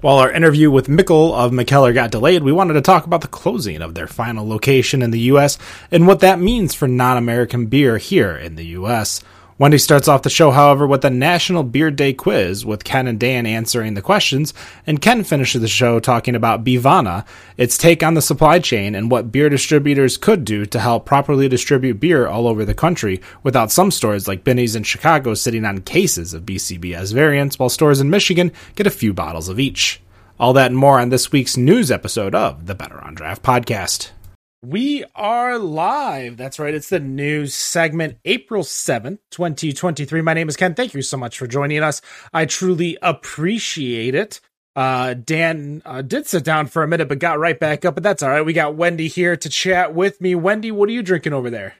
While our interview with Mikkel of Mikkeller got delayed, we wanted to talk about the closing of their final location in the U.S. and what that means for non American beer here in the U.S. Wendy starts off the show, however, with a National Beer Day quiz with Ken and Dan answering the questions, and Ken finishes the show talking about Bevana, its take on the supply chain, and what beer distributors could do to help properly distribute beer all over the country without some stores like Binny's in Chicago sitting on cases of BCBS variants, while stores in Michigan get a few bottles of each. All that and more on this week's news episode of the Better on Draft podcast. We are live. That's right. It's the news segment, April 7th, 2023. My name is Ken. Thank you so much for joining us. I truly appreciate it. Uh, Dan uh, did sit down for a minute, but got right back up, but that's all right. We got Wendy here to chat with me. Wendy, what are you drinking over there?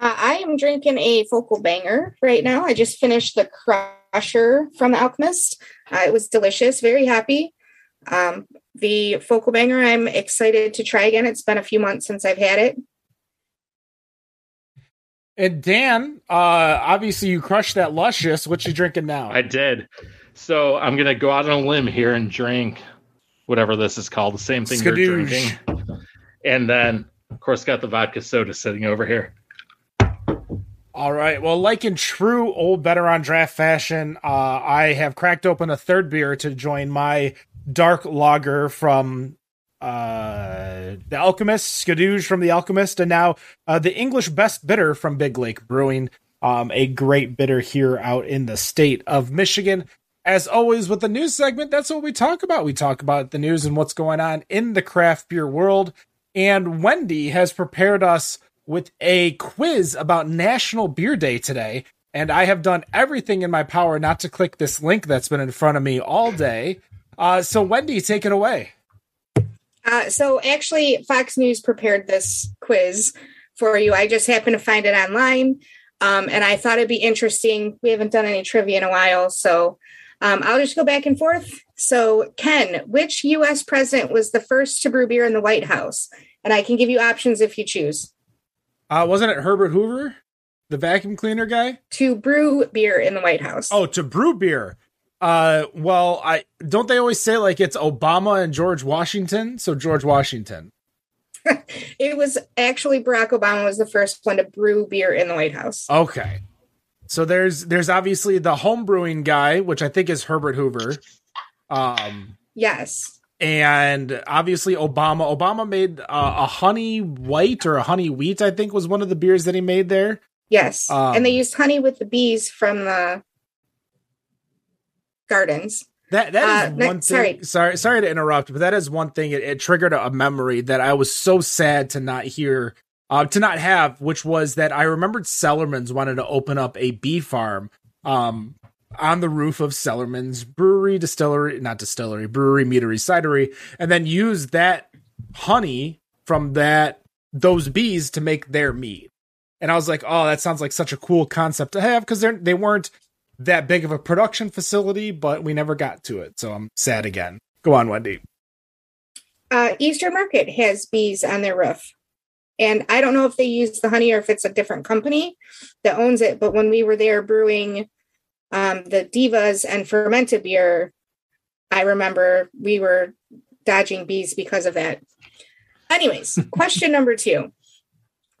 Uh, I am drinking a focal banger right now. I just finished the Crusher from the Alchemist. Uh, it was delicious. Very happy. Um, the focal banger. I'm excited to try again. It's been a few months since i've had it. And dan uh obviously you crushed that luscious. What you drinking now? I did. So i'm gonna go out on a limb here and drink whatever this is called the same thing Skadoosh. you're drinking. And then of course got the vodka soda sitting over here. All right. Well, like in true old better on draft fashion, uh, I have cracked open a third beer to join my dark lager from uh the alchemist skadoosh from the alchemist and now uh the english best bitter from big lake brewing. Um a great bitter here out in the state of michigan. As always with the news segment that's what we talk about. We talk about the news and what's going on in the craft beer world. And wendy has prepared us with a quiz about national beer day today. And i have done everything in my power not to click this link that's been in front of me all day uh, so, Wendy, take it away. Uh, so, actually, Fox News prepared this quiz for you. I just happened to find it online, um, and I thought it'd be interesting. We haven't done any trivia in a while, so um, I'll just go back and forth. So, Ken, which U.S. president was the first to brew beer in the White House? And I can give you options if you choose. Uh, wasn't it Herbert Hoover, the vacuum cleaner guy? To brew beer in the White House. Oh, to brew beer. Uh, well, I don't they always say like it's Obama and George Washington? So George Washington. it was actually Barack Obama was the first one to brew beer in the White House. Okay. So there's there's obviously the home brewing guy, which I think is Herbert Hoover. Um yes. And obviously Obama Obama made uh, a honey white or a honey wheat I think was one of the beers that he made there. Yes. Um, and they used honey with the bees from the gardens. That that is uh, one thing. Sorry. sorry, sorry to interrupt, but that is one thing. It, it, triggered a memory that I was so sad to not hear, uh, to not have, which was that I remembered Cellarmen's wanted to open up a bee farm, um, on the roof of Cellarmen's brewery, distillery, not distillery, brewery, meadery, cidery, and then use that honey from that those bees to make their mead. And I was like, oh, that sounds like such a cool concept to have because they they weren't that big of a production facility, but we never got to it. So I'm sad again. Go on, Wendy. Uh, Eastern Market has bees on their roof. And I don't know if they use the honey or if it's a different company that owns it. But when we were there brewing um, the divas and fermented beer, I remember we were dodging bees because of that. Anyways, question number two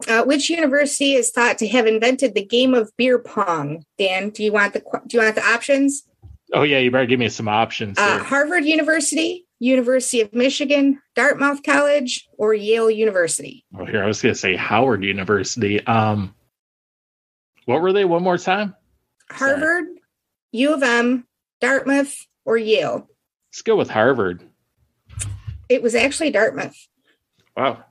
uh, which university is thought to have invented the game of beer pong? Dan, do you want the do you want the options? Oh yeah, you better give me some options. Uh, Harvard University, University of Michigan, Dartmouth College, or Yale University. Oh, here I was going to say Howard University. Um, what were they? One more time. Harvard, Sorry. U of M, Dartmouth, or Yale. Let's go with Harvard. It was actually Dartmouth. Wow.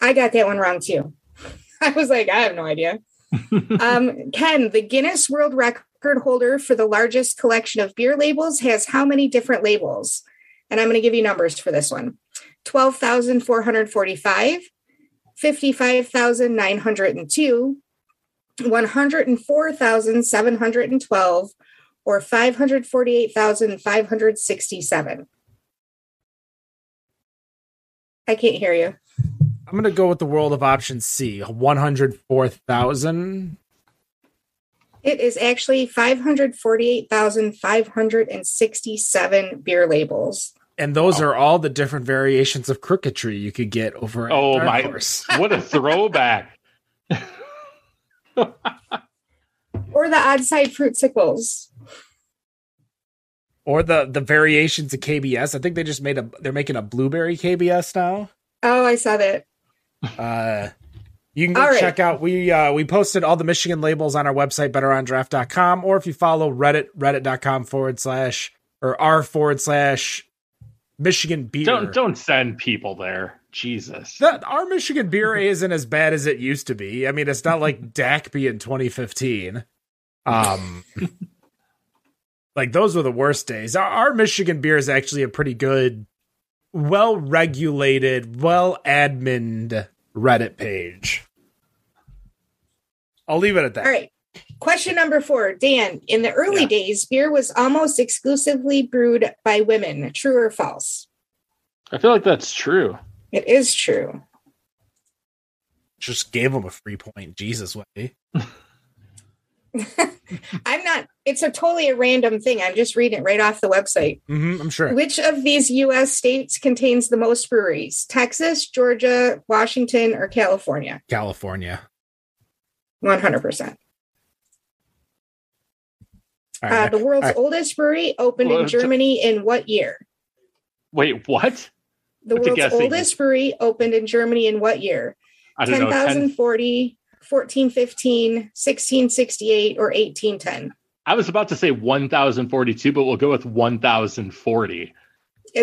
I got that one wrong too. I was like, I have no idea. um, Ken, the Guinness World Record holder for the largest collection of beer labels, has how many different labels? And I'm going to give you numbers for this one 12,445, 55,902, 104,712, or 548,567. I can't hear you. I'm gonna go with the world of option C. One hundred four thousand. It is actually 548,567 beer labels. And those oh. are all the different variations of cricketry you could get over Oh my what a throwback. or the odd side fruitsicles. Or the the variations of KBS. I think they just made a they're making a blueberry KBS now. Oh, I saw that. Uh you can go all check out we uh we posted all the Michigan labels on our website, betterondraft.com, or if you follow Reddit, reddit.com forward slash or r forward slash Michigan beer. Don't don't send people there. Jesus. That, our Michigan beer isn't as bad as it used to be. I mean, it's not like Dakby in 2015. Um like those were the worst days. Our, our Michigan beer is actually a pretty good, well regulated, well admined Reddit page. I'll leave it at that. All right. Question number four, Dan. In the early yeah. days, beer was almost exclusively brewed by women. True or false? I feel like that's true. It is true. Just gave him a free point. Jesus way. I'm not, it's a totally a random thing. I'm just reading it right off the website. Mm-hmm, I'm sure. Which of these U.S. states contains the most breweries? Texas, Georgia, Washington, or California? California. 100%. Uh, the world's right. oldest brewery opened well, in Germany t- in what year? Wait, what? The world's oldest brewery opened in Germany in what year? 10,040, 1415, 1668, or 1810? I was about to say 1042, but we'll go with 1040.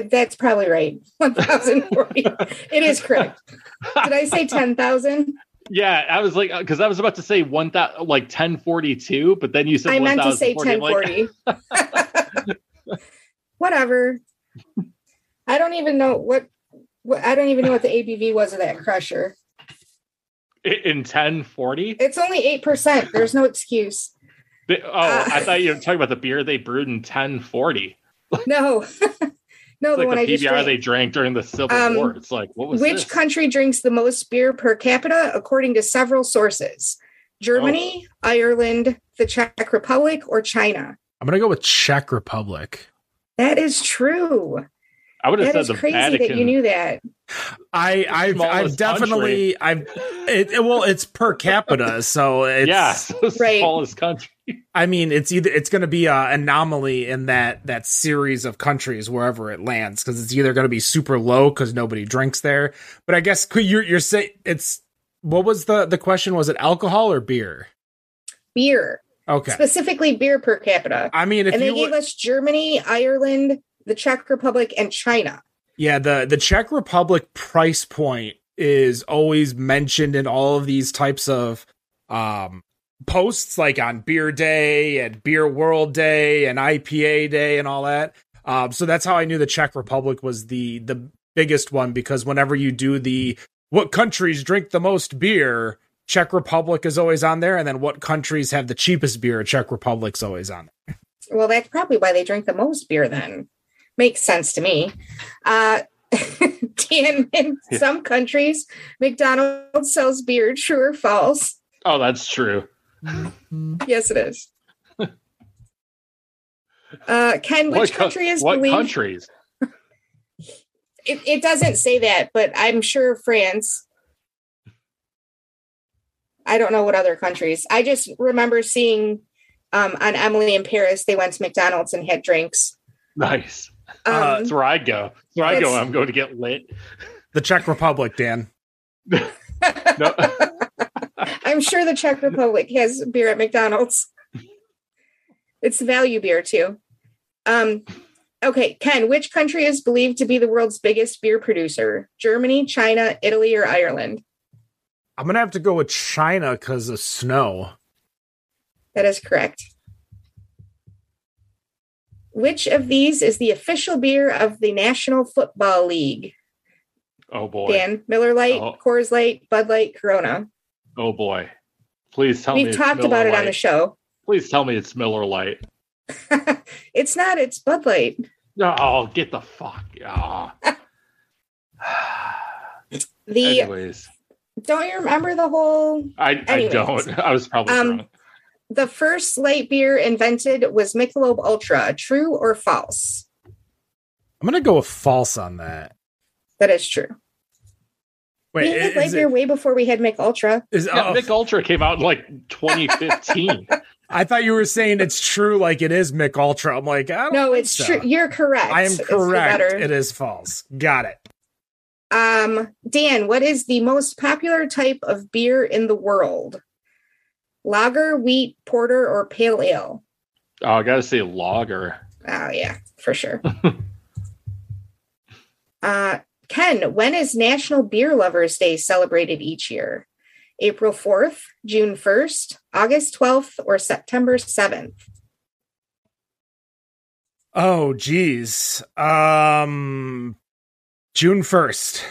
That's probably right. 1040. it is correct. Did I say 10,000? Yeah, I was like, uh, because I was about to say 1000, like 1042, but then you said I meant to say 1040. Like... Whatever. I don't even know what, what, I don't even know what the ABV was of that crusher in 1040 it's only 8% there's no excuse oh uh, i thought you were talking about the beer they brewed in 1040 no no the like one the I PBR drank. they drank during the Civil um, War. It's like what was which this? country drinks the most beer per capita according to several sources? Germany, oh. Ireland, the Czech Republic, or China? I'm gonna go with Czech Republic. That is true. I would have that said the crazy Vatican. that you knew that. I I've, I've definitely I've it, it, well it's per capita so it's yeah the right. smallest country. I mean it's either it's going to be an anomaly in that that series of countries wherever it lands because it's either going to be super low because nobody drinks there. But I guess you're you're saying it's what was the the question was it alcohol or beer? Beer. Okay. Specifically beer per capita. I mean, and they gave us Germany, Ireland, the Czech Republic, and China. Yeah, the the Czech Republic price point is always mentioned in all of these types of um posts like on beer day and beer world day and IPA day and all that. Um so that's how I knew the Czech Republic was the the biggest one because whenever you do the what countries drink the most beer, Czech Republic is always on there and then what countries have the cheapest beer, Czech Republic's always on there. Well, that's probably why they drink the most beer then makes sense to me. Uh, in, in yeah. some countries, McDonald's sells beer. True or false? Oh, that's true. Yes, it is. Uh, Ken, which co- country is what believed? countries? It, it doesn't say that, but I'm sure France. I don't know what other countries. I just remember seeing um, on Emily in Paris, they went to McDonald's and had drinks. Nice. Um, uh, that's where I go. That's where I go. I'm going to get lit. The Czech Republic, Dan. I'm sure the Czech Republic has beer at McDonald's. It's value beer too. Um, okay, Ken, which country is believed to be the world's biggest beer producer? Germany, China, Italy, or Ireland? I'm gonna have to go with China because of snow. That is correct. Which of these is the official beer of the National Football League? Oh boy. Dan, Miller Lite, oh. Coors Light, Bud Light, Corona. Oh boy. Please tell We've me. We've talked about Light. it on the show. Please tell me it's Miller Lite. it's not, it's Bud Light. No, oh, get the fuck. Oh. the Anyways. Don't you remember the whole I, I don't. I was probably um, wrong the first light beer invented was Michelob Ultra. True or false? I'm gonna go with false on that. That is true. Wait, we had is light it- beer way before we had Mick Ultra. is- Yeah, oh, Mick Ultra came out in like 2015. I thought you were saying it's true, like it is Mick Ultra. I'm like, I don't No, it's so. true. You're correct. I am correct. It is false. Got it. Um, Dan, what is the most popular type of beer in the world? Lager, wheat, porter, or pale ale? oh, I gotta say lager. Oh yeah, for sure. uh, Ken, when is National Beer Lovers Day celebrated each year? April 4th, June 1st, August 12th, or September 7th? Oh, geez. Um, June first.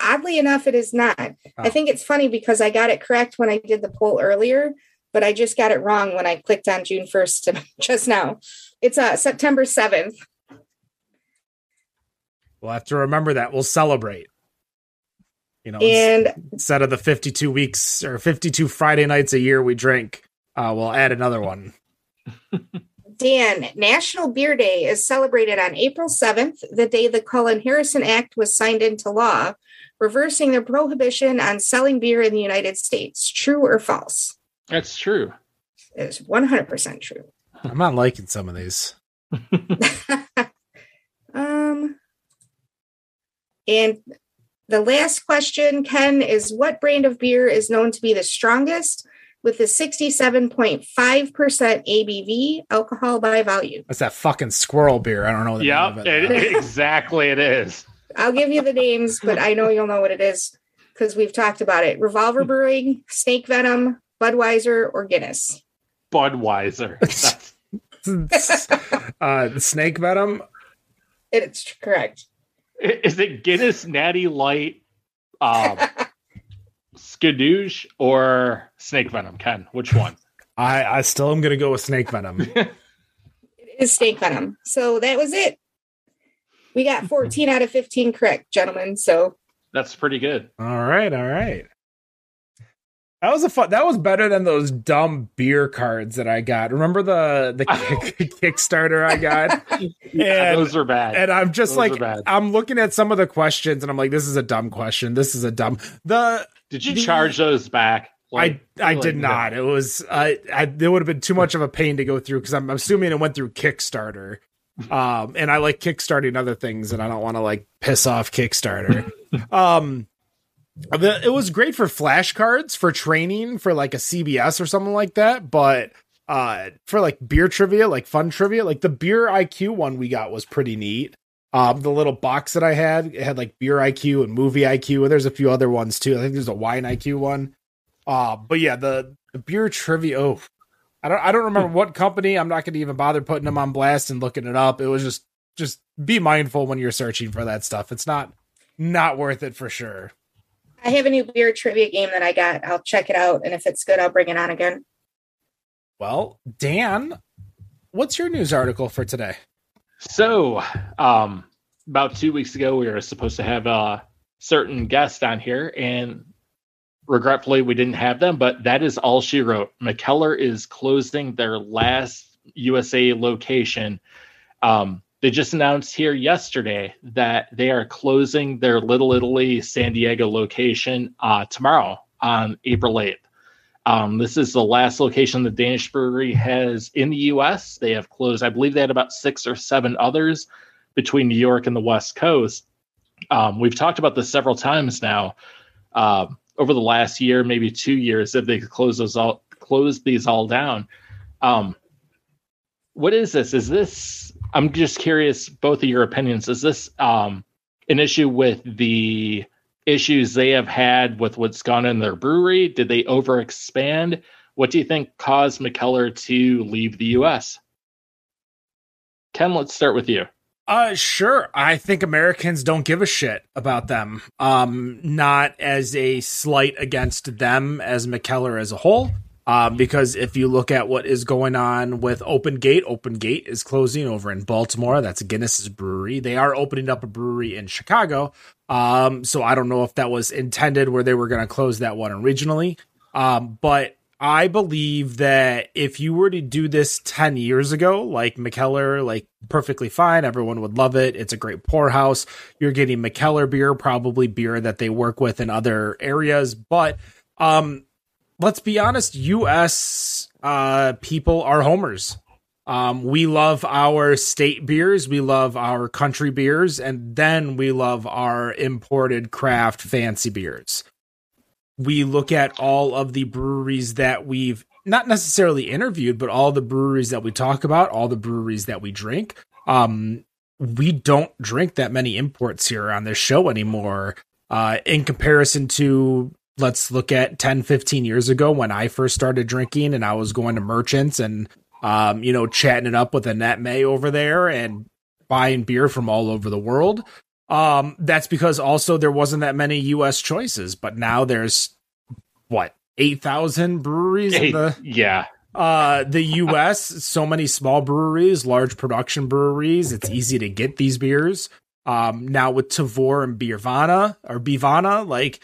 Oddly enough, it is not. I Oh. think it's funny because I got it correct when I did the poll earlier, but I just got it wrong when I clicked on June 1st just now. It's uh, September 7th. We'll have to remember that. We'll celebrate. You know, And instead of the 52 weeks or 52 Friday nights a year we drink, uh, we'll add another one. Dan, National Beer Day is celebrated on April 7th, the day the Cullen Harrison Act was signed into law, reversing the prohibition on selling beer in the United States. True or false? That's true. It is 100% true. I'm not liking some of these. um, and the last question, Ken, is what brand of beer is known to be the strongest with the 67.5% ABV alcohol by volume? That's that fucking squirrel beer. I don't know. The Yep, name of it, it. exactly it is. I'll give you the names, but I know you'll know what it is because we've talked about it. Revolver Brewing, Snake Venom, Budweiser, or Guinness. Budweiser. Uh, snake venom. It's correct. Is it Guinness Natty Light, um, Skadoosh, or Snake Venom? Ken, which one? I, I still am gonna go with snake venom. It is Snake Venom. So that was it. We got 14 out of 15 correct, gentlemen. So That's pretty good. all right, all right. That was a fun. That was better than those dumb beer cards that I got. Remember the the kick, Kickstarter I got? Yeah, And- those are bad. And I'm just Those like. I'm looking at some of the questions, and I'm like, this is a dumb question. This is a dumb. The Did you the- charge those back? I I like, did not. It was I, I it would have been too much of a pain to go through because I'm assuming it went through Kickstarter. Um, and I like kickstarting other things, and I don't want to like piss off Kickstarter. um, it was great for flashcards for training for like a CBS or something like that, but uh, for like beer trivia, like fun trivia, like the beer IQ one we got was pretty neat. Um, the little box that I had, it had like beer IQ and movie IQ, and there's a few other ones too. I think there's a wine IQ one. Uh, but yeah, the, the beer trivia. Oh, I don't I don't remember what company. I'm not going to even bother putting them on blast and looking it up. It was just just be mindful when you're searching for that stuff. It's not not worth it for sure. I have a new beer trivia game that I got. I'll check it out. And if it's good, I'll bring it on again. Well, Dan, what's your news article for today? So, um, about two weeks ago, we were supposed to have a certain guest on here, and regretfully, we didn't have them. But that is all she wrote. Mikkeller is closing their last USA location. Um, they just announced here yesterday that they are closing their Little Italy San Diego location uh, tomorrow on April 8th. Um, this is the last location the Danish brewery has in the U.S. They have closed, I believe they had about six or seven others between New York and the West Coast. Um, we've talked about this several times now uh, over the last year, maybe two years, that they could close those all, close these all down. Um, what is this? Is this? I'm just curious. Both of your opinions. Is this um, an issue with the issues they have had with what's gone in their brewery? Did they overexpand? What do you think caused Mikkeller to leave the U.S.? Ken, let's start with you. Uh sure. I think Americans don't give a shit about them. Um not as a slight against them as Mikkeller as a whole. Um, because if you look at what is going on with Open Gate, Open Gate is closing over in Baltimore. That's Guinness's brewery. They are opening up a brewery in Chicago. Um, so I don't know if that was intended where they were going to close that one originally. Um, but I believe that if you were to do this 10 years ago, like Mikkeller, like perfectly fine, everyone would love it. It's a great poorhouse. You're getting Mikkeller beer, probably beer that they work with in other areas. But um, let's be honest, US uh, people are homers. Um, we love our state beers, we love our country beers, and then we love our imported craft fancy beers we look at all of the breweries that we've not necessarily interviewed, but all the breweries that we talk about, all the breweries that we drink. Um, we don't drink that many imports here on this show anymore. Uh, in comparison to, let's look at 10, 15 years ago when I first started drinking and I was going to merchants and, um, you know, chatting it up with Annette May over there and buying beer from all over the world. Um, that's because also there wasn't that many U.S. choices, but now there's what eight thousand breweries Eight, in the yeah. uh the U.S. so many small breweries, large production breweries. It's easy to get these beers. Um, now with Tavour and Beervana or Bivana, like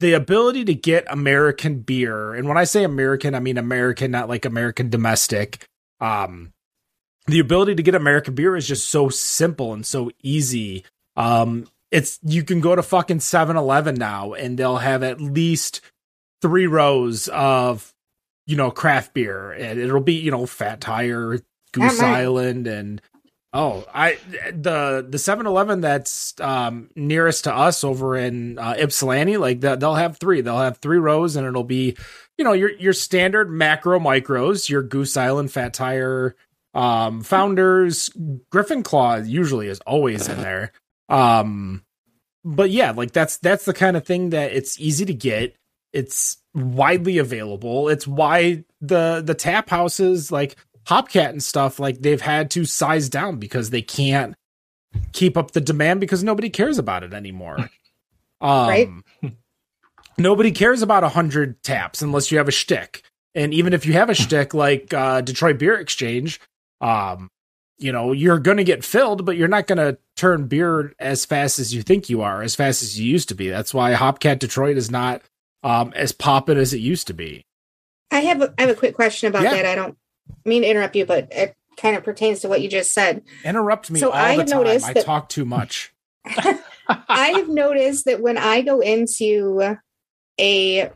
the ability to get American beer, and when I say American, I mean American, not like American domestic. Um, the ability to get American beer is just so simple and so easy. Um, it's you can go to fucking 7-Eleven now and they'll have at least three rows of you know craft beer and it'll be you know Fat Tire, Goose Island, and oh I the the 7-Eleven that's um, nearest to us over in uh, Ypsilanti like that they'll have three. They'll have three rows and it'll be you know your your standard macro micros your Goose Island Fat Tire um, founders griffin claw usually is always in there. Um but yeah like that's that's the kind of thing that it's easy to get. It's widely available. It's why the the tap houses like hopcat and stuff like they've had to size down because they can't keep up the demand because nobody cares about it anymore um Right. nobody cares about a hundred taps unless you have a shtick and even if you have a shtick like uh detroit beer exchange um you know you're gonna get filled but you're not gonna turn beer as fast as you think you are as fast as you used to be that's why hopcat detroit is not um as poppin as it used to be I have a, I have a quick question about Yeah. that. I don't mean to interrupt you, but it kind of pertains to what you just said. interrupt me So I the have time noticed i that- talk too much I have noticed that when I go into a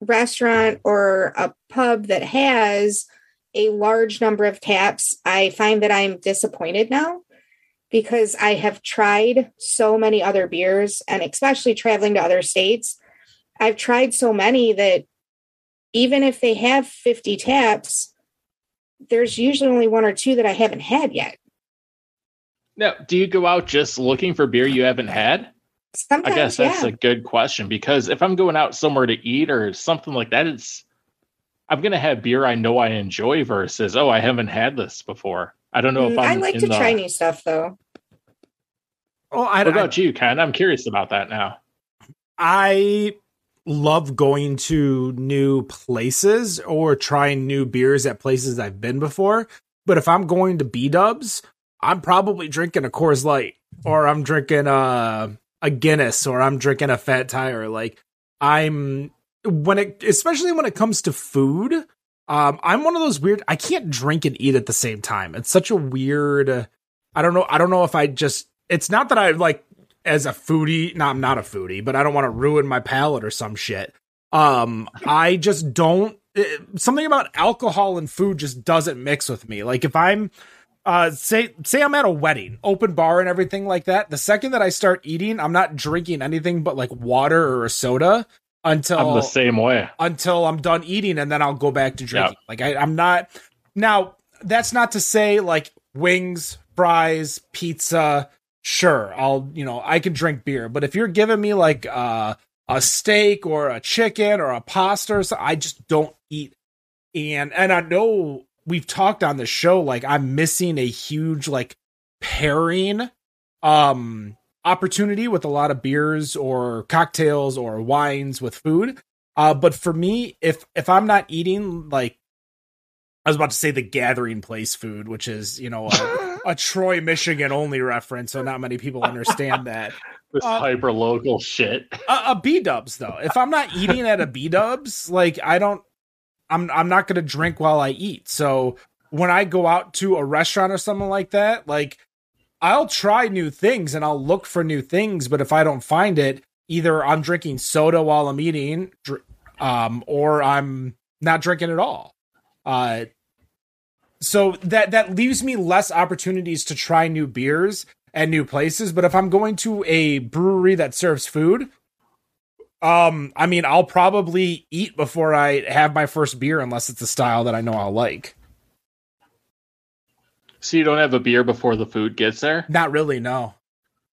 restaurant or a pub that has a large number of taps, I find that I'm disappointed now because I have tried so many other beers and especially traveling to other states. I've tried so many that even if they have 50 taps, there's usually only one or two that I haven't had yet. Now, do you go out just looking for beer you haven't had? Sometimes, I guess that's yeah. a good question because if I'm going out somewhere to eat or something like that, it's I'm gonna have beer I know I enjoy versus oh I haven't had this before. I don't know if Mm, I I'm like in to the, try new stuff though. oh i, What about you, Ken? I'm curious about that now. I love going to new places or trying new beers at places I've been before. But if I'm going to B Dubs, I'm probably drinking a Coors Light or I'm drinking a a Guinness or I'm drinking a Fat Tire. Like I'm when it, especially when it comes to food. Um, I'm one of those weird. I can't drink and eat at the same time. It's such a weird. I don't know. I don't know if I just. It's not that I like as a foodie. No, I'm not a foodie, but I don't want to ruin my palate or some shit. Um, I just don't. it- something about alcohol and food just doesn't mix with me. Like if I'm, uh, say say I'm at a wedding, open bar and everything like that. The second that I start eating, I'm not drinking anything but like water or a soda until I'm the same way. until I'm done eating and then I'll go back to drinking. Like I, I'm not now that's not to say like wings, fries, pizza, sure, I'll you know, I can drink beer. But if you're giving me like uh a steak or a chicken or a pasta or I just don't eat. And and I know we've talked on the show, like I'm missing a huge like pairing um opportunity with a lot of beers or cocktails or wines with food. Uh, but for me, if if I'm not eating like I was about to say the gathering place food, which is you know a, a Troy, Michigan only reference, so not many people understand that. This Uh, hyper local shit. a, a B Dubs though. If I'm not eating at a B Dubs, like I don't, I'm I'm not gonna drink while I eat. So when I go out to a restaurant or something like that, like I'll try new things and I'll look for new things. But if I don't find it, either I'm drinking soda while I'm eating, dr- um, or I'm not drinking at all. Uh, so that that leaves me less opportunities to try new beers and new places. But if I'm going to a brewery that serves food, um, I mean, I'll probably eat before I have my first beer, unless it's a style that I know I'll like. So you don't have a beer before the food gets there. Not really, no.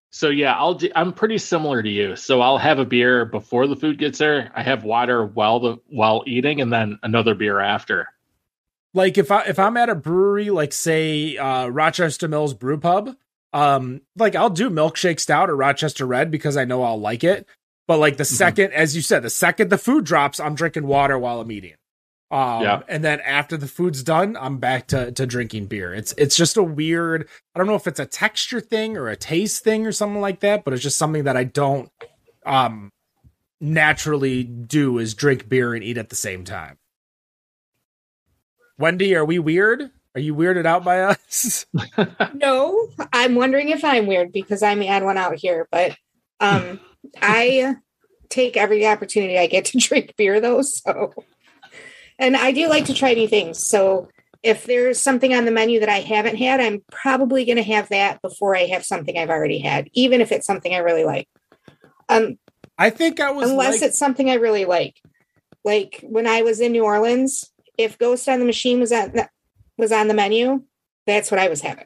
So yeah, I'll do, I'm pretty similar to you. So I'll have a beer before the food gets there. I have water while the while eating, and then another beer after. Like if I if I'm at a brewery, like say uh, Rochester Mills Brew Pub, um, like I'll do milkshake stout or Rochester Red because I know I'll like it. But like the Mhm. second, as you said, the second the food drops, I'm drinking water while I'm eating. Um, Yeah. and then after the food's done, I'm back to to drinking beer. It's it's just a weird. I don't know if it's a texture thing or a taste thing or something like that, but it's just something that I don't um naturally do is drink beer and eat at the same time. Wendy, are we weird? Are you weirded out by us? No, I'm wondering if I'm weird because I may add one out here, but um, I take every opportunity I get to drink beer, though. So, and I do like to try new things. So, if there's something on the menu that I haven't had, I'm probably going to have that before I have something I've already had, even if it's something I really like. Um, I think I was unless like, it's something I really like. Like when I was in New Orleans, if Ghost on the Machine was on was on the menu, that's what I was having.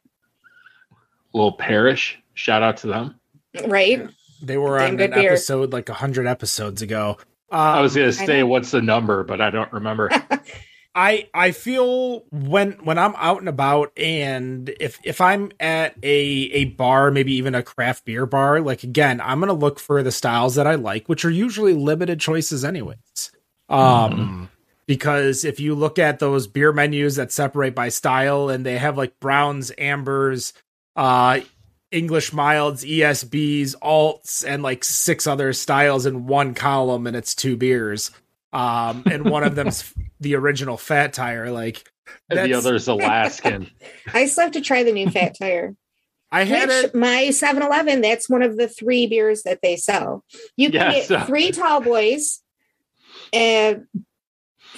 Little parish. Shout out to them. Right? they were damn on good an beer. episode like hundred episodes ago. Um, I was gonna say what's the number, but I don't remember. I I feel when when I'm out and about and if if I'm at a a bar, maybe even a craft beer bar, like again, I'm gonna look for the styles that I like, which are usually limited choices anyways. Um because if you look at those beer menus that separate by style and they have like browns, ambers, uh English milds, ESBs, alts, and like six other styles in one column, and it's two beers. Um, and one of them's the original Fat Tire. Like And the That's- other's Alaskan. I still have to try the new Fat Tire. I had Which it. my 7-Eleven, that's one of the three beers that they sell. You can Yes. get three tall boys, uh,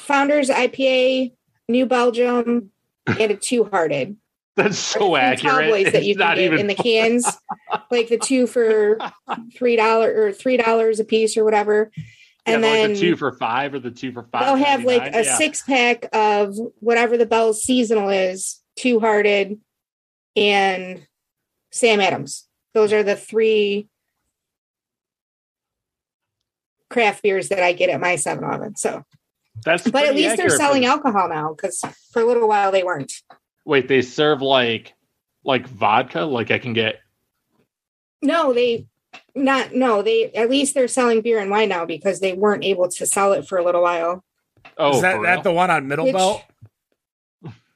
Founders IPA, New Belgium, and a two hearted. That's so accurate. Tall boys that you can not get even in the cans, like the two for three dollar or three dollars a piece or whatever. Yeah, And like then the two for five or the two for five. they'll have like a yeah. six pack of whatever the Bell's seasonal is, two hearted, and Sam Adams. Those are the three craft beers that I get at my 7 Eleven. So, That's but at least they're selling alcohol now because for a little while they weren't. Wait, they serve like like vodka. Like I can get. No, they not no, they at least they're selling beer and wine now because they weren't able to sell it for a little while. Oh, Is that, that the one on Middle Which- Belt?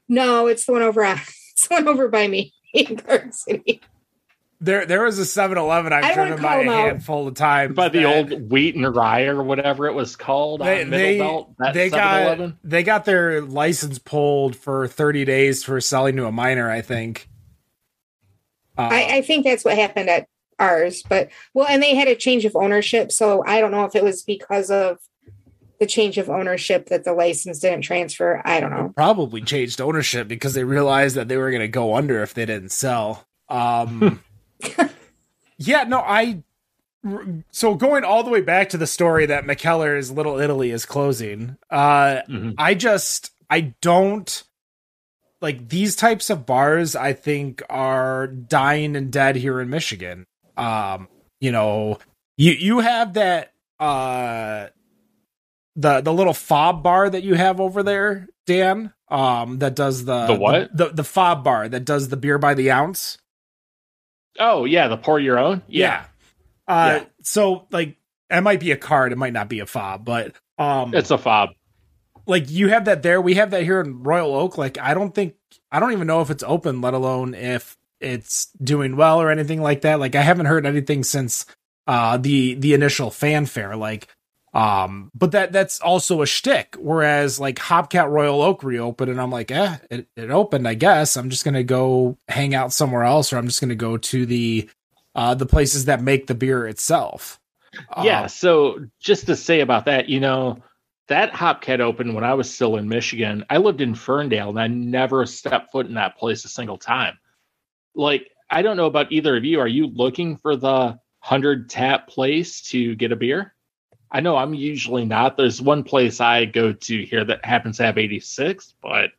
No, it's the one over on it's the one over by me in Garden City. There, there was a 7-Eleven I've I don't wanna driven by a them out. handful of times. by the old wheat and rye or whatever it was called They, on Middle they, Belt. That they got 7-Eleven? they got their license pulled for 30 days for selling to a minor. I think. Uh, I, I think that's what happened at ours, but well, and they had a change of ownership, so I don't know if it was because of the change of ownership that the license didn't transfer. I don't know. probably changed ownership because they realized that they were going to go under if they didn't sell. Um, yeah, no, I. So going all the way back to the story that Mikkeller's Little Italy is closing, uh, Mhm. I just I don't like these types of bars. I think are dying and dead here in Michigan. Um, you know, you you have that uh the the little fob bar that you have over there, Dan. Um, that does the The what? the, the fob bar that does the beer by the ounce. Oh yeah, the pour your own. Yeah, Uh, Yeah. so like it might be a card, it might not be a fob, but um, it's a fob. like you have that there. We have that here in Royal Oak. Like I don't think I don't even know if it's open, let alone if it's doing well or anything like that. Like I haven't heard anything since uh, the the initial fanfare. Like, um, but that that's also a shtick. Whereas like Hopcat Royal Oak reopened, and I'm like, eh, it, it opened. I guess I'm just gonna go hang out somewhere else, or I'm just gonna go to the uh, the places that make the beer itself. Yeah. Um, so just to say about that, you know, that Hopcat opened when I was still in Michigan. I lived in Ferndale, and I never stepped foot in that place a single time. Like, I don't know about either of you. Are you looking for the hundred tap place to get a beer? I know I'm usually not. There's one place I go to here that happens to have 86, but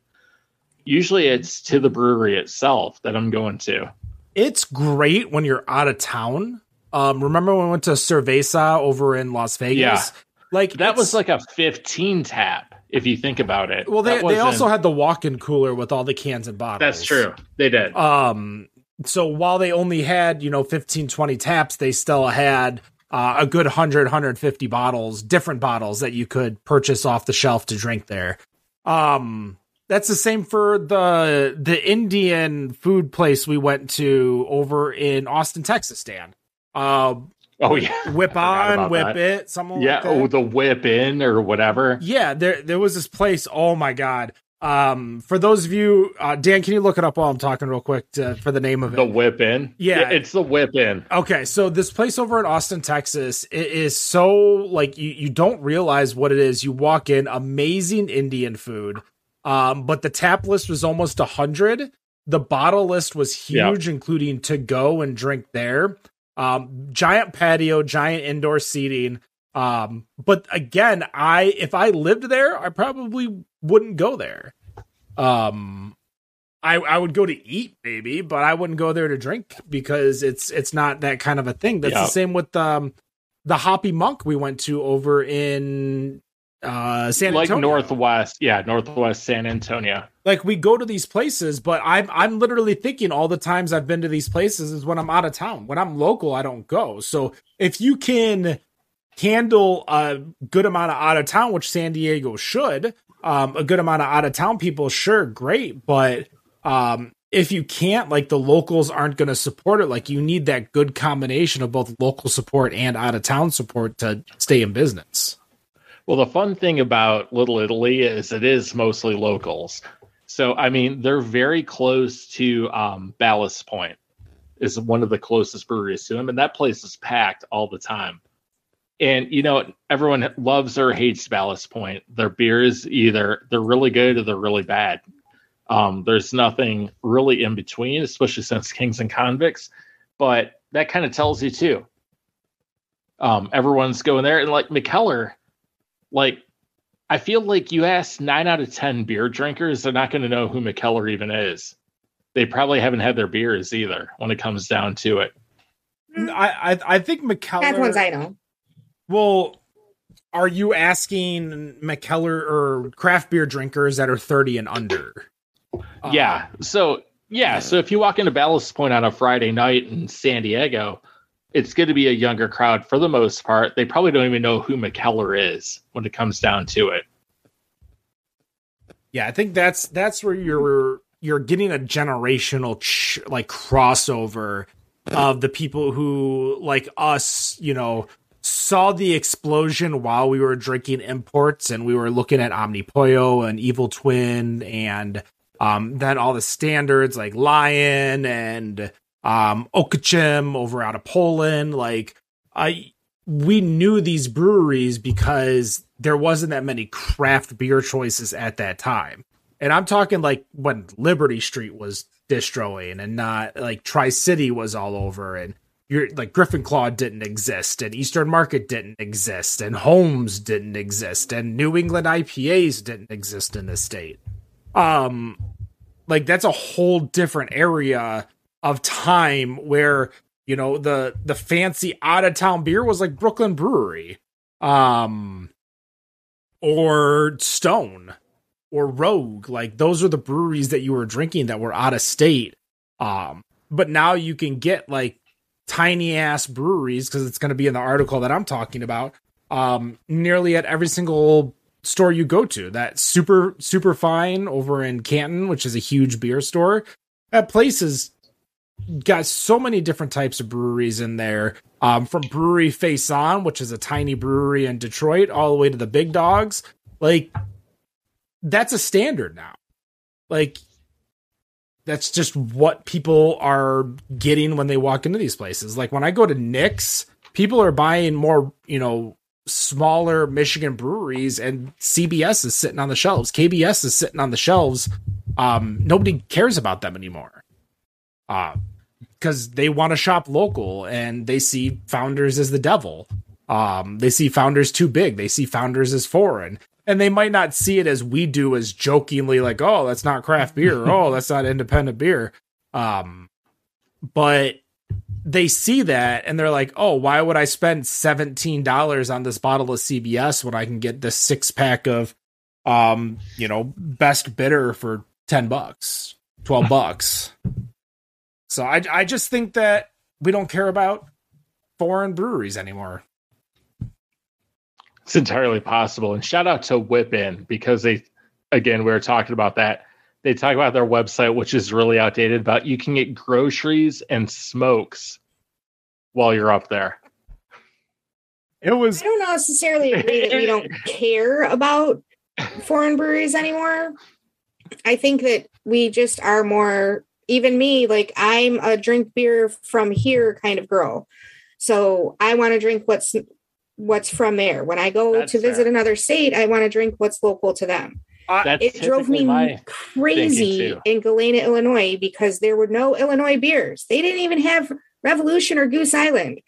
usually it's to the brewery itself that I'm going to. It's great when you're out of town. Um, remember when we went to Cerveza over in Las Vegas? Yeah. Like that was like a 15 tap if you think about it. Well, they, they also had the walk-in cooler with all the cans and bottles. That's true. They did. Um, so while they only had you know 15 20 taps they still had uh, a good 100 150 bottles different bottles that you could purchase off the shelf to drink there um that's the same for the the indian food place we went to over in austin texas dan uh, Oh yeah, whip on, whip that. it, something. Yeah, like oh the whip in or whatever. Yeah, there there was this place. Oh my god, um, for those of you, uh, Dan, can you look it up while I'm talking real quick to, for the name of it? The Whip In. Yeah. it's the Whip In. Okay, so this place over in Austin, Texas, it is so like you you don't realize what it is. You walk in, amazing Indian food, um, but the tap list was almost a hundred. The bottle list was huge, yeah. including to go and drink there. Um, giant patio, giant indoor seating. Um, but again, I if I lived there, I probably wouldn't go there. Um, I I would go to eat maybe, but I wouldn't go there to drink because it's it's not that kind of a thing. That's the same with um the Hoppy Monk we went to over in uh San like Antonio. northwest, yeah, northwest San Antonio. Like we go to these places, but I'm I'm literally thinking all the times I've been to these places is when I'm out of town. When I'm local, I don't go. So if you can handle a good amount of out of town, which San Diego should, um, a good amount of out of town people, sure, great. But um, if you can't, like the locals aren't going to support it. Like you need that good combination of both local support and out of town support to stay in business. Well, the fun thing about Little Italy is it is mostly locals. So, I mean, they're very close to um, Ballast Point, is one of the closest breweries to them, and that place is packed all the time and you know everyone loves or hates Ballast Point. Their beers either they're really good or they're really bad. Um, there's nothing really in between, especially since Kings and Convicts. But that kind of tells you too. Um, everyone's going there, and like Mikkeller, like I feel like you ask nine out of ten beer drinkers, they're not going to know who Mikkeller even is. They probably haven't had their beers either when it comes down to it. I I, I think McKellar. That's ones I know. Well, are you asking Mikkeller or craft beer drinkers that are 30 and under? Yeah. Um, so, yeah. So if you walk into Ballast Point on a Friday night in San Diego, it's going to be a younger crowd for the most part. They probably don't even know who Mikkeller is when it comes down to it. Yeah, I think that's that's where you're you're getting a generational ch- like crossover of the people who like us, you know, saw the explosion while we were drinking imports and we were looking at Omnipollo and Evil Twin and um, then all the standards like Lion and um, Okocim over out of Poland. Like I, we knew these breweries because there wasn't that many craft beer choices at that time. And I'm talking like when Liberty Street was distroing and not like Tri City was all over and you're like Griffin Claw didn't exist and Eastern Market didn't exist and Homes didn't exist and New England IPAs didn't exist in this state. Um like that's a whole different area of time where you know the the fancy out of town beer was like Brooklyn Brewery um or Stone or Rogue like those are the breweries that you were drinking that were out of state um but now you can get like tiny ass breweries because it's going to be in the article that I'm talking about. Um, nearly at every single store you go to. That super super fine over in Canton, which is a huge beer store. That place is got so many different types of breweries in there. Um, from Brewery Faisan, which is a tiny brewery in Detroit, all the way to the big dogs. Like that's a standard now. Like that's just what people are getting when they walk into these places. Like when I go to Nick's, people are buying more, you know, smaller Michigan breweries and CBS is sitting on the shelves. KBS is sitting on the shelves. Um, nobody cares about them anymore. Uh, because they want to shop local and they see founders as the devil. Um, they see founders too big. They see founders as foreign and they might not see it as we do as jokingly like oh that's not craft beer. Oh that's not independent beer. Um but they see that and they're like oh why would i spend $17 on this bottle of cbs when i can get this six pack of um you know best bitter for 10 bucks 12 bucks? So i i just think that we don't care about foreign breweries anymore it's entirely possible. And shout out to Whip In because they, again, we were talking about that. They talk about their website, which is really outdated, but you can get groceries and smokes while you're up there. It was. I don't necessarily agree that we don't care about foreign breweries anymore. I think that we just are more, even me, like I'm a drink beer from here kind of girl. So I want to drink what's what's from there. When I go That's to visit fair. another state, I want to drink what's local to them. Uh, it drove me crazy in Galena, Illinois, because there were no Illinois beers. They didn't even have Revolution or Goose Island.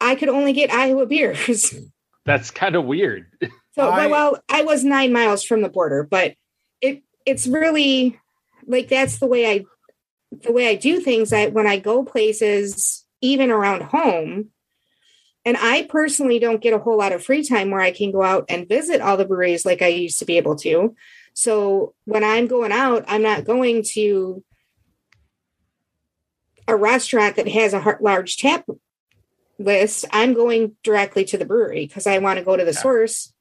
I could only get Iowa beers. That's kind of weird. So, I, well, I was nine miles from the border, but it it's really like that's the way I the way I do things. I when I go places, even around home, and I personally don't get a whole lot of free time where I can go out and visit all the breweries like I used to be able to. So when I'm going out, I'm not going to a restaurant that has a large tap list. I'm going directly to the brewery because I want to go to the yeah. source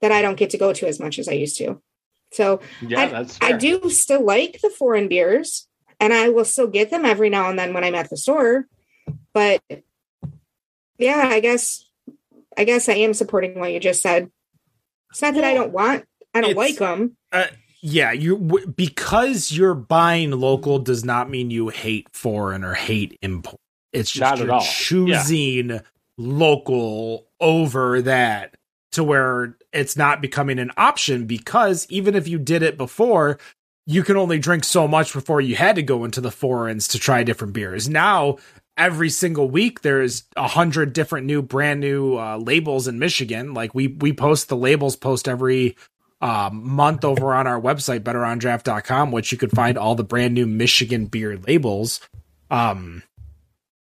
that I don't get to go to as much as I used to. So yeah, I, I do still like the foreign beers and I will still get them every now and then when I'm at the store. But yeah, I guess I guess I am supporting what you just said. It's not that I don't want, I don't like them. Uh, yeah, you w- because you're buying local does not mean you hate foreign or hate import. It's just you're choosing yeah. local over that to where it's not becoming an option because even if you did it before, you can only drink so much before you had to go into the foreigns to try different beers. Now every single week there's a hundred different new brand new uh, labels in michigan. Like we we post the labels post every um, month over on our website betterondraft.com which you could find all the brand new michigan beer labels. Um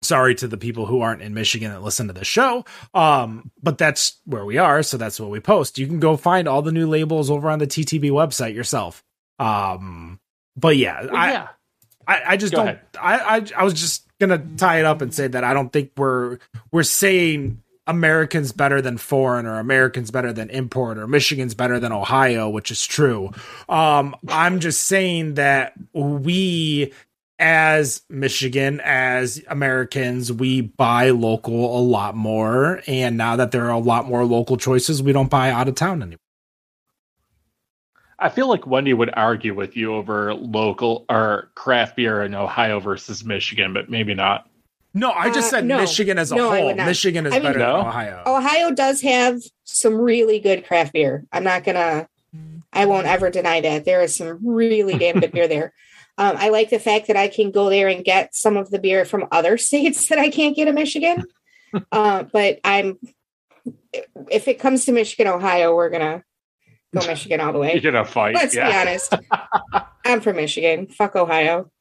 sorry to the people who aren't in michigan that listen to the show. Um but that's where we are so that's what we post. You can go find all the new labels over on the ttb website yourself. Um but yeah well, i yeah. I, I just go don't I, I i was just gonna tie it up and say that I don't think we're we're saying Americans better than foreign or Americans better than import or Michigan's better than Ohio, which is true. Um, I'm just saying that we as Michigan, as Americans, we buy local a lot more. And now that there are a lot more local choices, we don't buy out of town anymore. I feel like Wendy would argue with you over local or craft beer in Ohio versus Michigan, but maybe not. No, I just uh, said no. Michigan as a no, whole. Michigan is I mean, better no? than Ohio. Ohio does have some really good craft beer. I'm not gonna. I won't ever deny that there is some really damn good beer there. Um, I like the fact that I can go there and get some of the beer from other states that I can't get in Michigan. uh, but I'm, if it comes to Michigan, Ohio, we're gonna Go Michigan all the way. You're gonna fight. Let's yeah. be honest. I'm from Michigan. Fuck Ohio.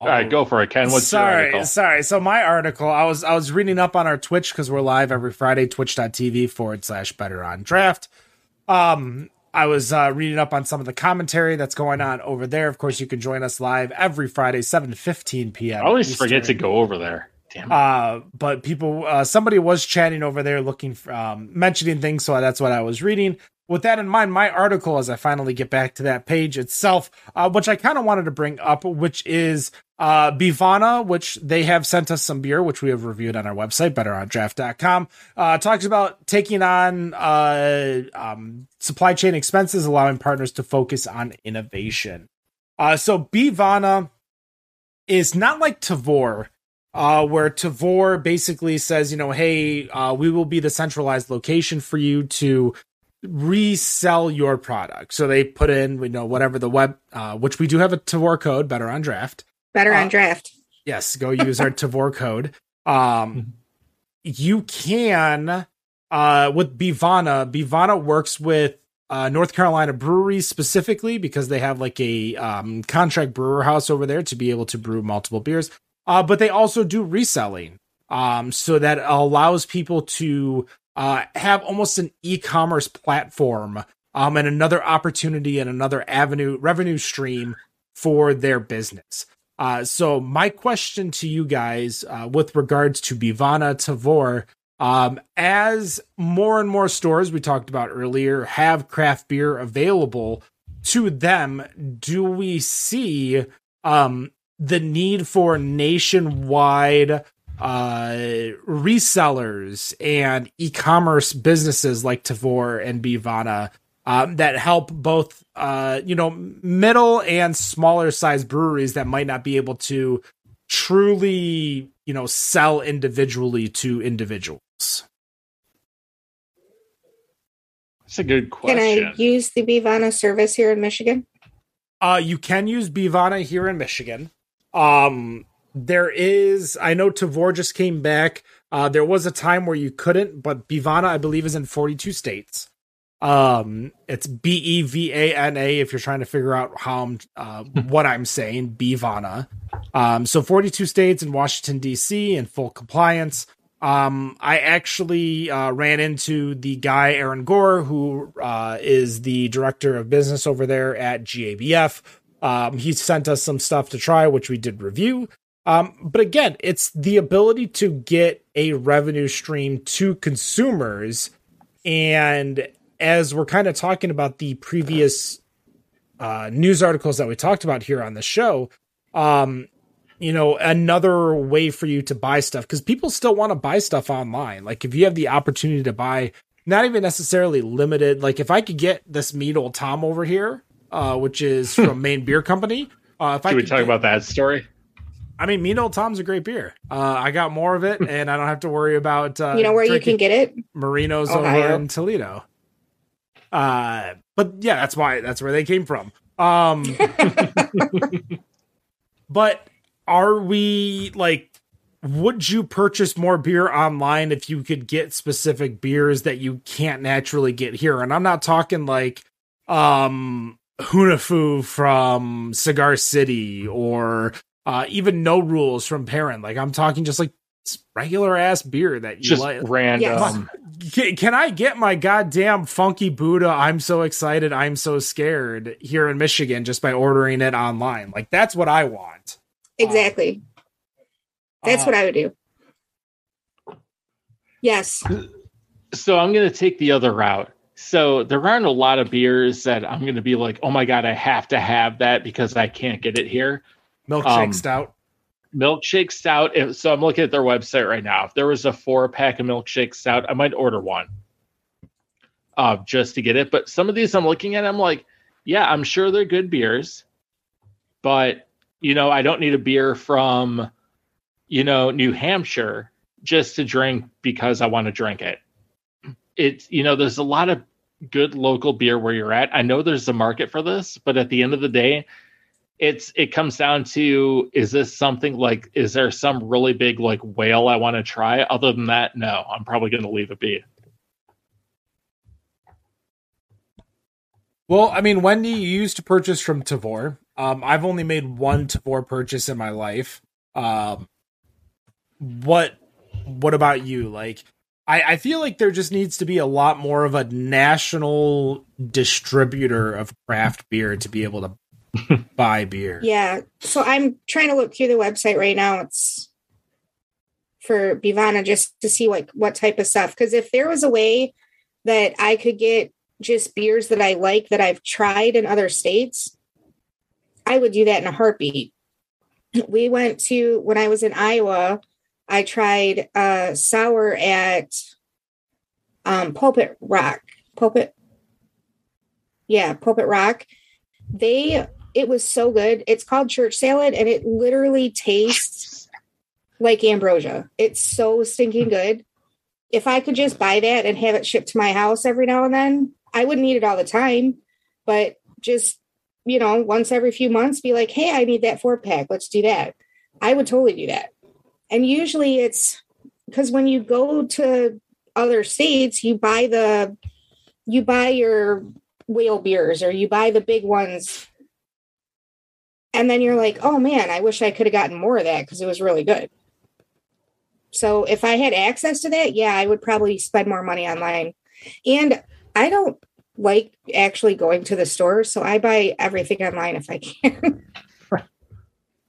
All right, go for it, Ken. What's sorry, sorry. So my article, I was I was reading up on our Twitch because we're live every Friday, twitch.tv forward slash better on draft. Um, I was uh, reading up on some of the commentary that's going on over there. Of course, you can join us live every Friday, 7 15 p.m. I always Eastern. forget to go over there. Damn. Uh, but people, uh, somebody was chatting over there, looking for, um, mentioning things. So that's what I was reading. with that in mind, my article, as I finally get back to that page itself, uh, which I kind of wanted to bring up, which is uh, Bevana, which they have sent us some beer, which we have reviewed on our website, betterondraft.com, uh, talks about taking on uh, um, supply chain expenses, allowing partners to focus on innovation. Uh, so Bevana is not like Tavour, uh, where Tavour basically says, you know, hey, uh, we will be the centralized location for you to resell your product. So they put in, you know, whatever the web, uh, which we do have a Tavour code, better on draft. Better on uh, draft. Yes, go use our Tavour code. Um, you can, uh, with Bevana, Bevana works with uh, North Carolina breweries specifically because they have like a um, contract brewer house over there to be able to brew multiple beers. Uh, but they also do reselling. Um, so that allows people to uh, have almost an e-commerce platform um, and another opportunity and another avenue revenue stream for their business. Uh, so my question to you guys uh, with regards to Bevana Tavour, um, as more and more stores we talked about earlier have craft beer available to them, do we see um, the need for nationwide uh, resellers and e-commerce businesses like Tavour and Bevana um, that help both uh, you know middle and smaller size breweries that might not be able to truly you know sell individually to individuals. That's a good question. Can I use the Bevana service here in Michigan? Uh, you can use Bivana here in Michigan. Um, there is, I know Tavour just came back. Uh, there was a time where you couldn't, but Bevana, I believe, is in 42 states. Um, it's B E V A N A if you're trying to figure out how I'm, uh, what I'm saying, Bevana. Um, so 42 states in Washington, D.C., in full compliance. Um, I actually uh, ran into the guy, Aaron Gore, who uh, is the director of business over there at GABF. Um, he sent us some stuff to try, which we did review. Um, but again, it's the ability to get a revenue stream to consumers. And as we're kind of talking about the previous uh, news articles that we talked about here on the show, um, you know, another way for you to buy stuff because people still want to buy stuff online. Like if you have the opportunity to buy, not even necessarily limited. Like if I could get this Mean Old Tom over here, uh, which is from Maine Beer Company. Uh, if Can I we talk get, about that story? I mean, Mean Old Tom's a great beer. Uh, I got more of it, and I don't have to worry about. Uh, you know where you can get it? Marinos Ohio. over in Toledo. Uh, but yeah, that's why that's where they came from. Um, but are we like? Would you purchase more beer online if you could get specific beers that you can't naturally get here? And I'm not talking like um Hunahpu from Cigar City or uh, even no rules from Parent. Like I'm talking just like regular ass beer that you just like. random. Can, can, I get my goddamn funky Buddha? I'm so excited. I'm so scared here in Michigan just by ordering it online. Like that's what I want. Exactly. Um, that's uh, what I would do. Yes. So I'm going to take the other route. So there aren't a lot of beers that I'm going to be like, oh my god, I have to have that because I can't get it here. Milkshake um, stout. Milkshake stout. So I'm looking at their website right now. If there was a four pack of milkshake stout, I might order one uh, just to get it. But some of these I'm looking at, I'm like, yeah, I'm sure they're good beers, but you know, I don't need a beer from, you know, New Hampshire just to drink because I want to drink it. It's you know, there's a lot of good local beer where you're at. I know there's a market for this, but at the end of the day, it's it comes down to is this something like is there some really big like whale I want to try? Other than that, no, I'm probably going to leave it be. Well, I mean, Wendy, you used to purchase from Tavour. Um, I've only made one Tavour purchase in my life. Um, what what about you? Like, I, I feel like there just needs to be a lot more of a national distributor of craft beer to be able to buy beer. Yeah. So I'm trying to look through the website right now. It's for Bevana just to see like what type of stuff. Because if there was a way that I could get just beers that I like that I've tried in other states, I would do that in a heartbeat. We went to when I was in Iowa, I tried uh sour at um Pulpit Rock. Pulpit Yeah, Pulpit Rock. They it was so good. It's called church salad and it literally tastes like ambrosia. It's so stinking good. If I could just buy that and have it shipped to my house every now and then, I wouldn't eat it all the time, but just, you know, once every few months be like, hey, I need that four pack. Let's do that. I would totally do that. And usually it's because when you go to other states, you buy the, you buy your whale beers or you buy the big ones and then you're like, oh man, I wish I could have gotten more of that because it was really good. So if I had access to that, yeah, I would probably spend more money online. And I don't like actually going to the store, so I buy everything online if I can.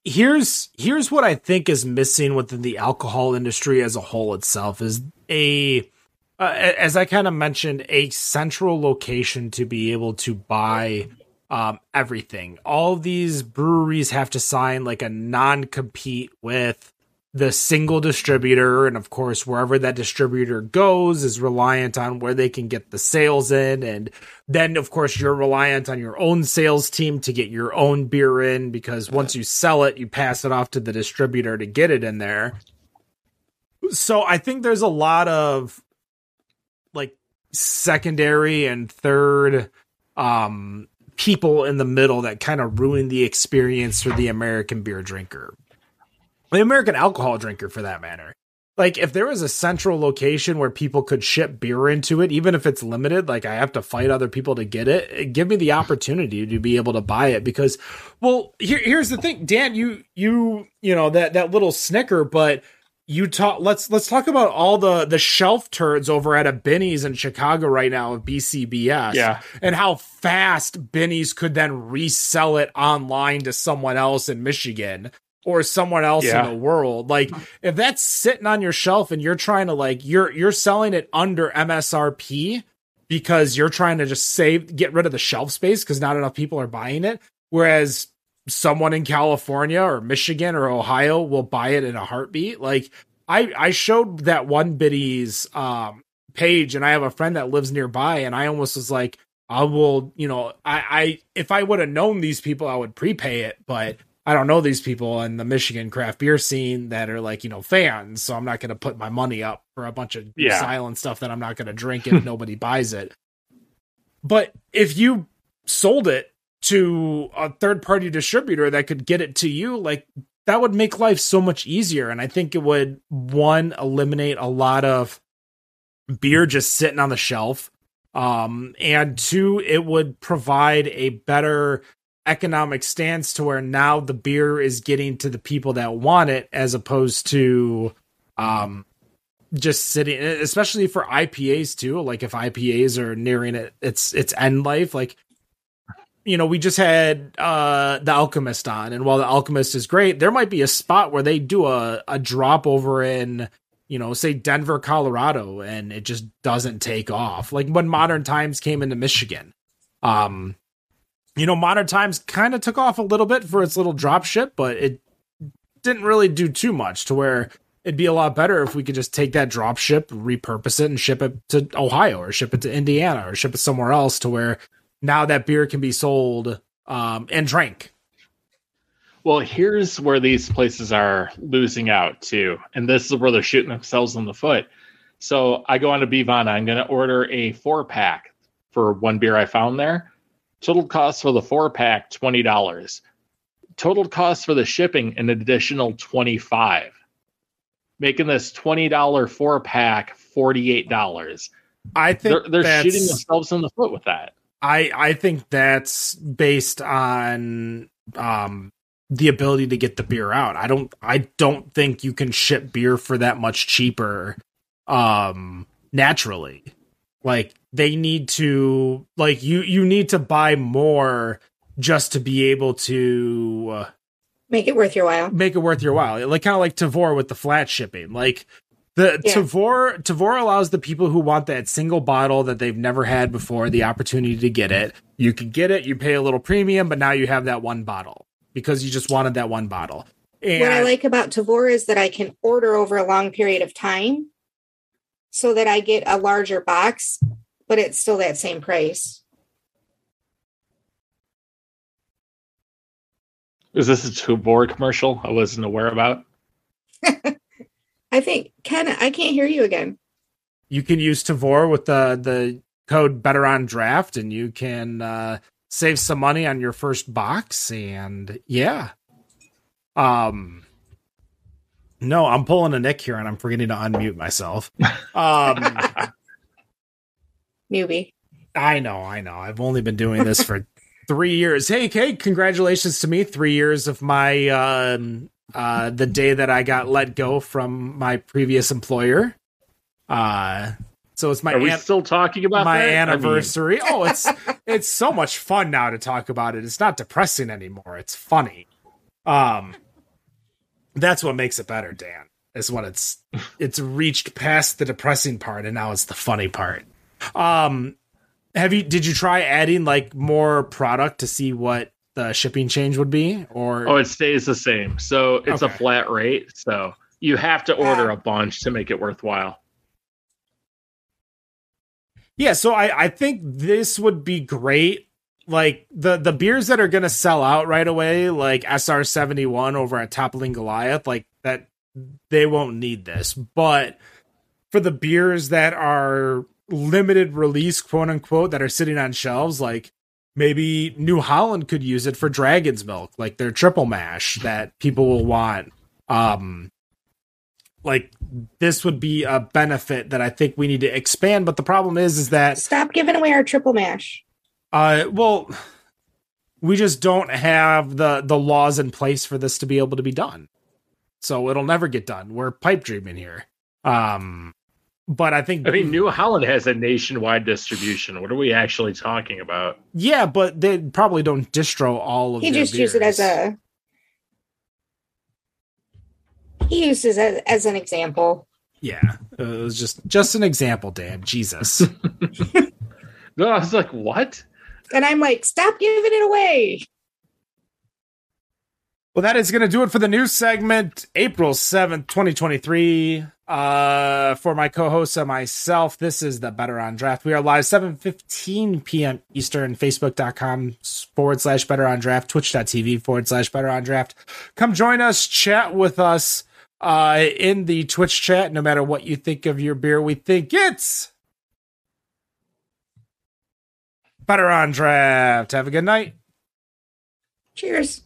here's here's what I think is missing within the alcohol industry as a whole itself is a uh, as I kind of mentioned a central location to be able to buy um, everything. All these breweries have to sign like a non compete with the single distributor. And of course, wherever that distributor goes is reliant on where they can get the sales in. And then, of course, you're reliant on your own sales team to get your own beer in because once you sell it, you pass it off to the distributor to get it in there. So I think there's a lot of like secondary and third um people in the middle that kind of ruin the experience for the American beer drinker. The American alcohol drinker, for that matter. Like, if there was a central location where people could ship beer into it, even if it's limited, like I have to fight other people to get it, give me the opportunity to be able to buy it. Because, well, here, here's the thing, Dan, you, you, you know, that, that little snicker, but you talk let's let's talk about all the the shelf turds over at a Binny's in Chicago right now of BCBS. Yeah. And how fast Binny's could then resell it online to someone else in Michigan or someone else yeah. in the world. Like if that's sitting on your shelf and you're trying to like you're you're selling it under MSRP because you're trying to just save get rid of the shelf space because not enough people are buying it. Whereas someone in California or Michigan or Ohio will buy it in a heartbeat. Like I I showed that one Binny's um page and I have a friend that lives nearby and I almost was like I will, you know, I I if I would have known these people I would prepay it, but I don't know these people in the Michigan craft beer scene that are like, you know, fans, so I'm not going to put my money up for a bunch of yeah. silent stuff that I'm not going to drink if nobody buys it. But if you sold it to a third party distributor that could get it to you, like that would make life so much easier. And I think it would one eliminate a lot of beer just sitting on the shelf. Um, and two, it would provide a better economic stance to where now the beer is getting to the people that want it as opposed to um just sitting especially for IPAs too like if IPAs are nearing it its its end life like you know, we just had uh the Alchemist on, and while the Alchemist is great, there might be a spot where they do a, a drop over in, you know, say Denver, Colorado, and it just doesn't take off. Like when Modern Times came into Michigan. Um, you know, Modern Times kind of took off a little bit for its little drop ship, but it didn't really do too much to where it'd be a lot better if we could just take that drop ship, repurpose it, and ship it to Ohio or ship it to Indiana or ship it somewhere else to where now that beer can be sold um, and drank. Well, here's where these places are losing out too, and this is where they're shooting themselves in the foot. So I go on to Bevana. I'm going to order a four pack for one beer I found there. Total cost for the four pack twenty dollars. Total cost for the shipping an additional twenty five, making this twenty dollar four pack forty eight dollars. I think they're, they're shooting themselves in the foot with that. I I think that's based on um the ability to get the beer out. I don't I don't think you can ship beer for that much cheaper um naturally. Like they need to like you you need to buy more just to be able to uh, make it worth your while. Make it worth your while. Like kind of like Tavour with the flat shipping. Like The Yeah. Tavour Tavour allows the people who want that single bottle that they've never had before the opportunity to get it. You can get it, you pay a little premium, but now you have that one bottle because you just wanted that one bottle. And what I like about Tavour is that I can order over a long period of time so that I get a larger box, but it's still that same price. Is this a Tavour commercial I wasn't aware about? I think Ken, I can't hear you again. you can use Tavour with the the code Better on Draft, and you can uh, save some money on your first box. And yeah, um, no, I'm pulling a Nick here, and I'm forgetting to unmute myself. Um, Newbie. I know, I know. I've only been doing this for three years. Hey, Kate, congratulations to me. Three years of my um, uh, the day that I got let go from my previous employer. Uh, so it's my Are we an- still talking about my that? I mean, anniversary. oh, it's it's so much fun now to talk about it. It's not depressing anymore. It's funny. Um, that's what makes it better, Dan. Is when it's it's reached past the depressing part and now it's the funny part. Um, have you did you try adding like more product to see what the shipping change would be? Or oh, it stays the same. So it's a flat rate. So you have to order a bunch to make it worthwhile. Yeah, so I, I think this would be great. Like the the beers that are gonna sell out right away, like SR seventy one over at Toppling Goliath, like that they won't need this. But for the beers that are limited release, quote unquote, that are sitting on shelves, like maybe New Holland could use it for Dragon's Milk, like their triple mash that people will want. Um like this would be a benefit that I think we need to expand. But the problem is, is that Stop giving away our triple mash. Uh, well, we just don't have the the laws in place for this to be able to be done. So it'll never get done. We're pipe dreaming here. Um, but I think I mean, New Holland has a nationwide distribution. What are we actually talking about? yeah, but they probably don't distro all of. He their just used it as a he uses it as an example. yeah. It was just just an example, Dan. Jesus. No, I was like, what? And I'm like, stop giving it away. Well, that is going to do it for the news segment, April 7th, 2023. Uh, for my co-host and myself, this is the Better on Draft. We are live 7.15 p.m. Eastern, facebook.com forward slash Better on Draft, twitch.tv forward slash Better on Draft. Come join us, chat with us uh, in the Twitch chat, no matter what you think of your beer. We think it's Better on Draft. Have a good night. Cheers.